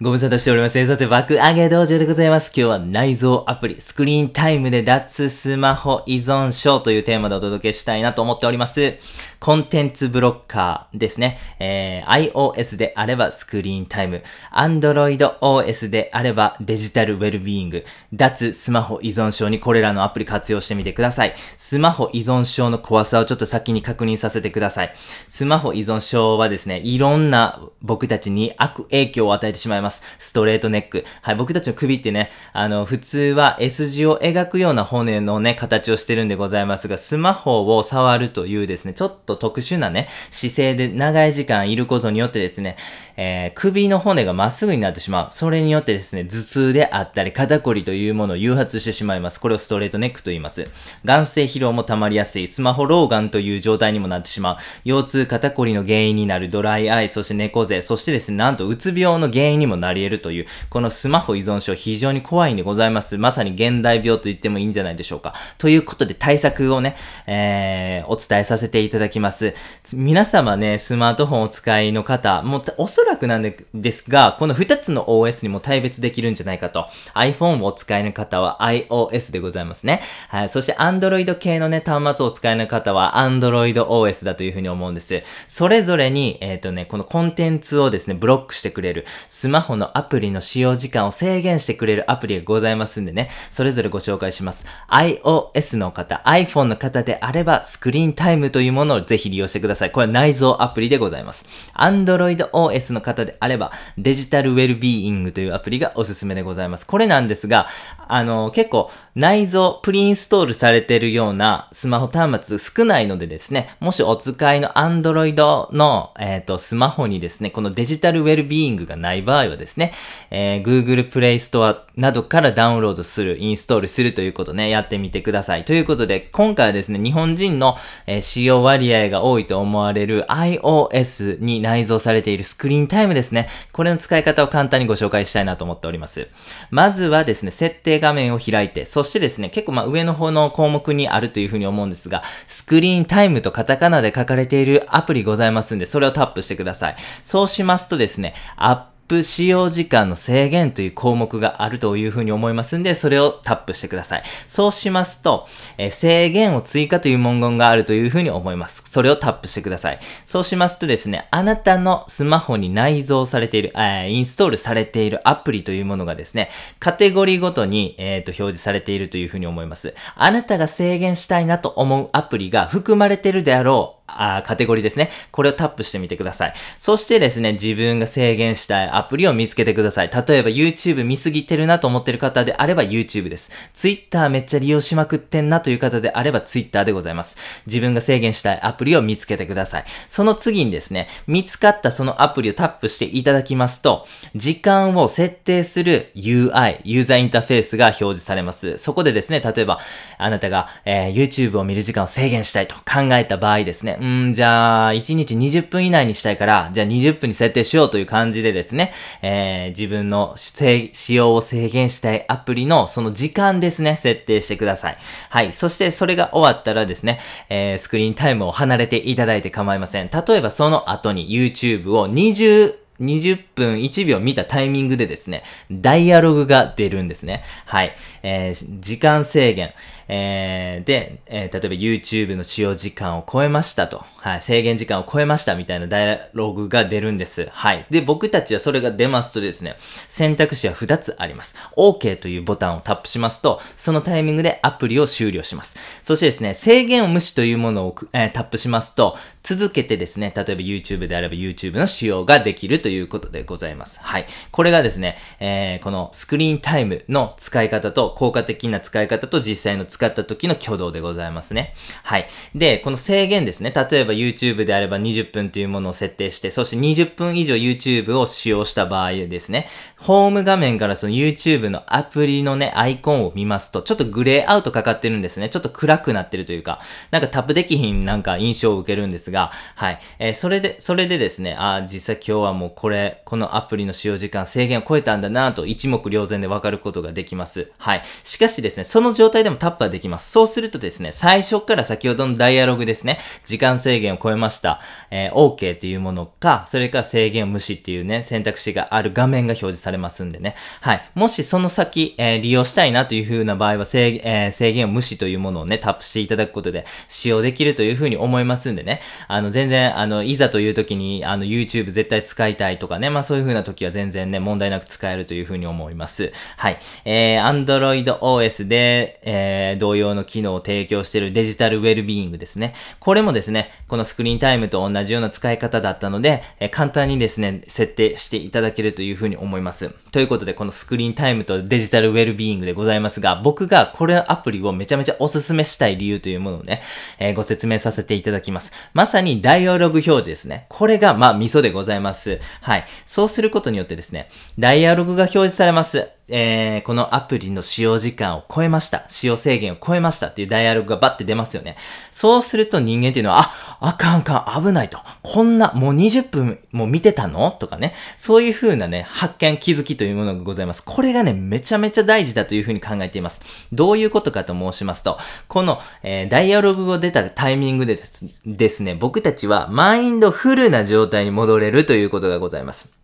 ご無沙汰しております。さて、爆上げ道場でございます。今日は内蔵アプリ、スクリーンタイムで脱スマホ依存症というテーマでお届けしたいなと思っております。コンテンツブロッカーですね。えー、iOS であればスクリーンタイム、Android OS であればデジタルウェルビーイング、脱スマホ依存症にこれらのアプリ活用してみてください。スマホ依存症の怖さをちょっと先に確認させてください。スマホ依存症はですね、いろんな僕たちに悪影響を与えてしまいます。ます。ストレートネック。はい、僕たちの首ってね、あの、普通は S 字を描くような骨のね、形をしてるんでございますが、スマホを触るというですね、ちょっと特殊なね、姿勢で長い時間いることによってですね、えー、首の骨がまっすぐになってしまう。それによってですね、頭痛であったり、肩こりというものを誘発してしまいます。これをストレートネックと言います。眼性疲労も溜まりやすい。スマホ老眼という状態にもなってしまう。腰痛、肩こりの原因になるドライアイ、そして猫背、そしてですね、なんとうつ病の原因にもなり得るという、このスマホ依存症非常に怖いんでございます。まさに現代病と言ってもいいんじゃないでしょうか。ということで対策をね、えー、お伝えさせていただきます。皆様ね、スマートフォンをお使いの方、もうおそらくなんでですが、この2つの OS にも対別できるんじゃないかと。iPhone をお使いの方は iOS でございますね。はい。そして Android 系のね、端末をお使いの方は Android OS だというふうに思うんです。それぞれに、えっ、ー、とね、このコンテンツをですね、ブロックしてくれる、スマホのアプリの使用時間を制限してくれるアプリがございますんでね、それぞれご紹介します。iOS の方、iPhone の方であれば、スクリーンタイムというものをぜひ利用してください。これは内蔵アプリでございます。Android OS の方であれば、デジタルウェルビーイングというアプリがおすすめでございます。これなんですが、あの、結構内蔵、プリインストールされてるようなスマホ端末少ないのでですね、もしお使いの Android の、えっ、ー、と、スマホにですね、このデジタルウェルビーイングがない場合はですね、えー、Google Play Store などからダウンロードする、インストールするということね、やってみてください。ということで、今回はですね、日本人の、えー、使用割合が多いと思われる iOS に内蔵されているスクリーンタイムですね。これの使い方を簡単にご紹介したいなと思っております。まずはですね、設定画面を開いて、そしてですね、結構まあ上の方の項目にあるというふうに思うんですが、スクリーンタイムとカタカナで書かれているアプリございますんで、それをタップしてください。そうしますとですね、アップ使用時間の制限という項目があるというふうに思いますんで、それをタップしてください。そうしますと、え、制限を追加という文言があるというふうに思います。それをタップしてください。そうしますとですね、あなたのスマホに内蔵されている、え、インストールされているアプリというものがですね、カテゴリーごとに、えー、と表示されているというふうに思います。あなたが制限したいなと思うアプリが含まれているであろうあカテゴリーですね。これをタップしてみてください。そしてですね、自分が制限したいアプリを見つけてください。例えば YouTube 見すぎてるなと思ってる方であれば YouTube です。Twitter めっちゃ利用しまくってんなという方であれば Twitter でございます。自分が制限したいアプリを見つけてください。その次にですね、見つかったそのアプリをタップしていただきますと、時間を設定する UI、ユーザーインターフェースが表示されます。そこでですね、例えば、あなたが、えー、YouTube を見る時間を制限したいと考えた場合ですね、うん、じゃあ、1日20分以内にしたいから、じゃあ20分に設定しようという感じでですね、えー、自分の使用を制限したいアプリのその時間ですね、設定してください。はい。そしてそれが終わったらですね、えー、スクリーンタイムを離れていただいて構いません。例えばその後に YouTube を20 20分1秒見たタイミングでですね、ダイアログが出るんですね。はい。えー、時間制限。えー、で、えー、例えば YouTube の使用時間を超えましたと。はい。制限時間を超えましたみたいなダイアログが出るんです。はい。で、僕たちはそれが出ますとですね、選択肢は2つあります。OK というボタンをタップしますと、そのタイミングでアプリを終了します。そしてですね、制限を無視というものを、えー、タップしますと、続けてですね、例えば YouTube であれば YouTube の使用ができるということでございます。はい。これがですね、えー、このスクリーンタイムの使い方と、効果的な使い方と実際の使い方使った時の挙動でございますね。はい。で、この制限ですね。例えば YouTube であれば20分というものを設定して、そして20分以上 YouTube を使用した場合ですね、ホーム画面からその YouTube のアプリのね、アイコンを見ますと、ちょっとグレーアウトかかってるんですね。ちょっと暗くなってるというか、なんかタップできひんなんか印象を受けるんですが、はい。えーそれで、それでですね、あー実際今日はもうこれ、このアプリの使用時間制限を超えたんだなと一目瞭然でわかることができます。はい。しかしですね、その状態でもタップはができます。そうするとですね、最初から先ほどのダイアログですね、時間制限を超えました、えー OK っていうものか、それか制限無視っていうね、選択肢がある画面が表示されますんでね。はい。もしその先、えー利用したいなという風な場合は制,、えー制限無視というものをね、タップしていただくことで使用できるという風に思いますんでね。あの、全然、あの、いざという時に、あの、YouTube 絶対使いたいとかね、まあそういう風な時は全然ね、問題なく使えるという風に思います。はい。えー、Android OS で、えー、同様の機能を提供しているデジタルウェルビーイングですね。これもですね、このスクリーンタイムと同じような使い方だったので、えー簡単にですね、設定していただけるという風に思います。ということで、このスクリーンタイムとデジタルウェルビーイングでございますが、僕がこれアプリをめちゃめちゃおすすめしたい理由というものをね、えーご説明させていただきます。まさにダイアログ表示ですね。これが、まあ、ミソでございます。はい。そうすることによってですね、ダイアログが表示されます。えー、このアプリの使用時間を超えました。使用制限を超えましたっていうダイアログがバッて出ますよね。そうすると人間っていうのは、あ、あかんあかん、危ないと。こんな、もう20分も見てたの？とかね。そういう風なね、発見、気づきというものがございます。これがね、めちゃめちゃ大事だという風に考えています。どういうことかと申しますと、この、えーダイアログが出たタイミングでですですね、僕たちはマインドフルな状態に戻れるということがございます。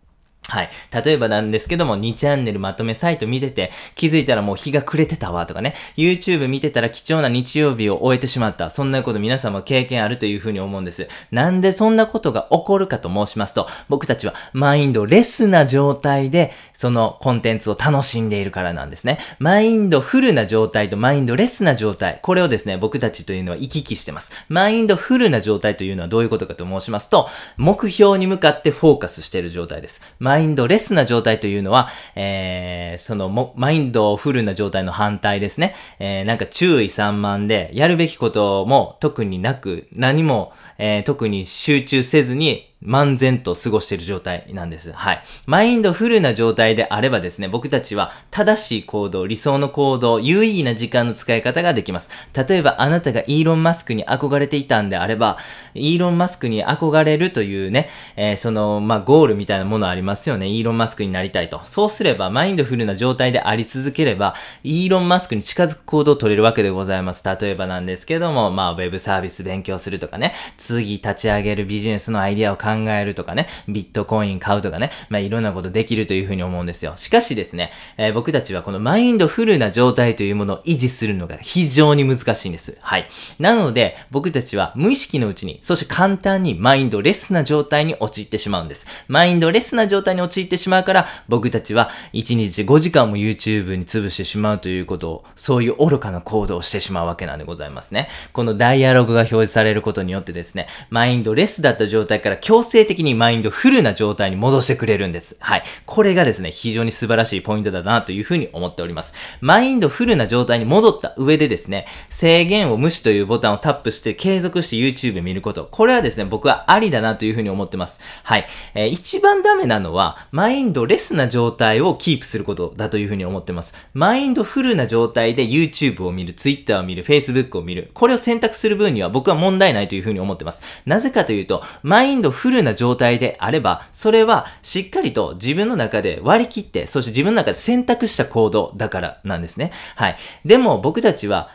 はい。例えばなんですけども、2チャンネルまとめサイト見てて、気づいたらもう日が暮れてたわとかね、YouTube 見てたら貴重な日曜日を終えてしまった。そんなこと皆さんも経験あるというふうに思うんです。なんでそんなことが起こるかと申しますと、僕たちはマインドレスな状態で、そのコンテンツを楽しんでいるからなんですね。マインドフルな状態とマインドレスな状態。これをですね、僕たちというのは行き来してます。マインドフルな状態というのはどういうことかと申しますと、目標に向かってフォーカスしている状態です。マインドレスな状態というのは、えー、そのも、マインドフルな状態の反対ですね。えー、なんか注意散漫で、やるべきことも特になく、何も、えー、特に集中せずに、漫然と過ごしている状態なんです。はい。マインドフルな状態であればですね、僕たちは正しい行動、理想の行動、有意義な時間の使い方ができます。例えばあなたがイーロン・マスクに憧れていたんであれば、イーロン・マスクに憧れるというね、えーその、まあ、ゴールみたいなものありますよね。イーロン・マスクになりたいと。そうすれば、マインドフルな状態であり続ければ、イーロン・マスクに近づく行動を取れるわけでございます。例えばなんですけども、まあ、ウェブサービス勉強するとかね、次立ち上げるビジネスのアイディアを考えるとかね、ビットコイン買うとかね、まあ、いろんなことできるというふうに思うんですよ。しかしですね、えー僕たちはこのマインドフルな状態というものを維持するのが非常に難しいんです。はい。なので、僕たちは無意識のうちに、そして簡単にマインドレスな状態に陥ってしまうんです。マインドレスな状態に陥ってしまうから、僕たちは1日5時間も YouTube に潰してしまうということを、そういう愚かな行動をしてしまうわけなんでございますね。このダイアログが表示されることによってですね、マインドレスだった状態から強制的にマインドフルな状態に戻してくれるんです。はい。これがですね、非常に素晴らしいポイントだなというふうに思っております。マインドフルな状態に戻った上でですね、制限を無視というボタンをタップして継続して YouTube 見ること。これはですね、僕はありだなというふうに思ってます。はい。えー一番ダメなのは、マインドレスな状態をキープすることだというふうに思ってます。マインドフルな状態で YouTube を見る、Twitter を見る、Facebook を見る。これを選択する分には僕は問題ないというふうに思ってます。なぜかというと、マインドフルフルな状態であれば、それはしっかりと自分の中で割り切って、そして自分の中で選択した行動だからなんですね。はい。でも僕たちは、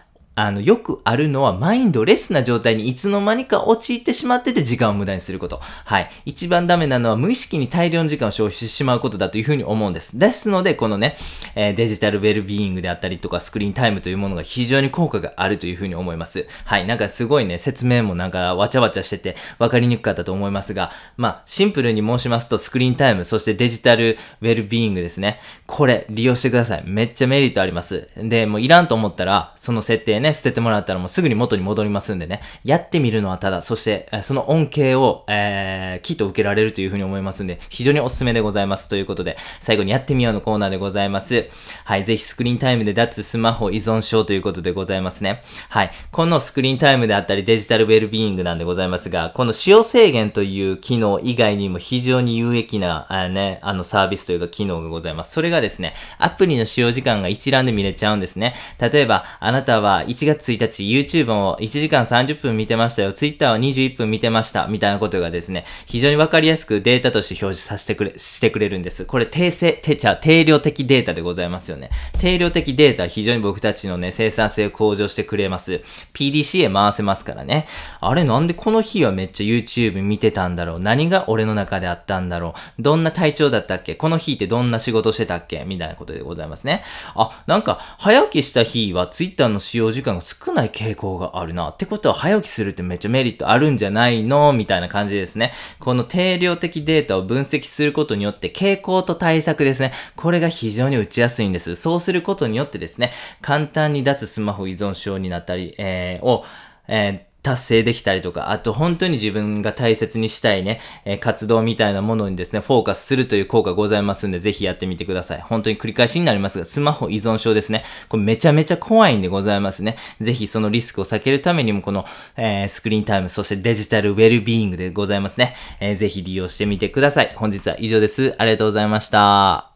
あの、よくあるのはマインドレスな状態にいつの間にか陥ってしまってて時間を無駄にすること。はい。一番ダメなのは無意識に大量の時間を消費してしまうことだというふうに思うんです。ですので、このね、えーデジタルウェルビーイングであったりとかスクリーンタイムというものが非常に効果があるというふうに思います。はい。なんかすごいね、説明もなんかわちゃわちゃしてて分かりにくかったと思いますが、まあ、シンプルに申しますとスクリーンタイム、そしてデジタルウェルビーイングですね。これ利用してください。めっちゃメリットあります。で、もういらんと思ったら、その設定ね、捨ててもらったらもうすぐに元に戻りますんでね、やってみるのはただ、そして、えその恩恵を、えー、きっと受けられるというふうに思いますんで、非常におすすめでございます。ということで、最後にやってみようのコーナーでございます。はい、ぜひスクリーンタイムで脱スマホ依存症ということでございますね。はい、このスクリーンタイムであったりデジタルウェルビーイングなんでございますが、この使用制限という機能以外にも非常に有益な、あね、あのサービスというか機能がございます。それがですね、アプリの使用時間が一覧で見れちゃうんですね。例えば、あなたは1 1月1日 YouTube を1時間30分見てましたよ。Twitter は21分見てました。みたいなことがですね、非常にわかりやすくデータとして表示させてくれ、してくれるんです。これ定性、てちゃ、定量的データでございますよね。定量的データ非常に僕たちのね、生産性を向上してくれます。PDC へ回せますからね。あれなんでこの日はめっちゃ YouTube 見てたんだろう？何が俺の中であったんだろう？どんな体調だったっけ？この日ってどんな仕事してたっけ？みたいなことでございますね。あ、なんか、早起きした日は Twitter の使用時時間が少ない傾向があるな。ってことは早起きするってめっちゃメリットあるんじゃないの？みたいな感じですね。この定量的データを分析することによって傾向と対策ですね。これが非常に打ちやすいんです。そうすることによってですね、簡単に脱スマホ依存症になったり、えー、を、えー達成できたりとか、あと本当に自分が大切にしたいね、えー、活動みたいなものにですね、フォーカスするという効果ございますんで、ぜひやってみてください。本当に繰り返しになりますが、スマホ依存症ですね。これめちゃめちゃ怖いんでございますね。ぜひそのリスクを避けるためにも、この、えー、スクリーンタイム、そしてデジタルウェルビーイングでございますね。えー、ぜひ利用してみてください。本日は以上です。ありがとうございました。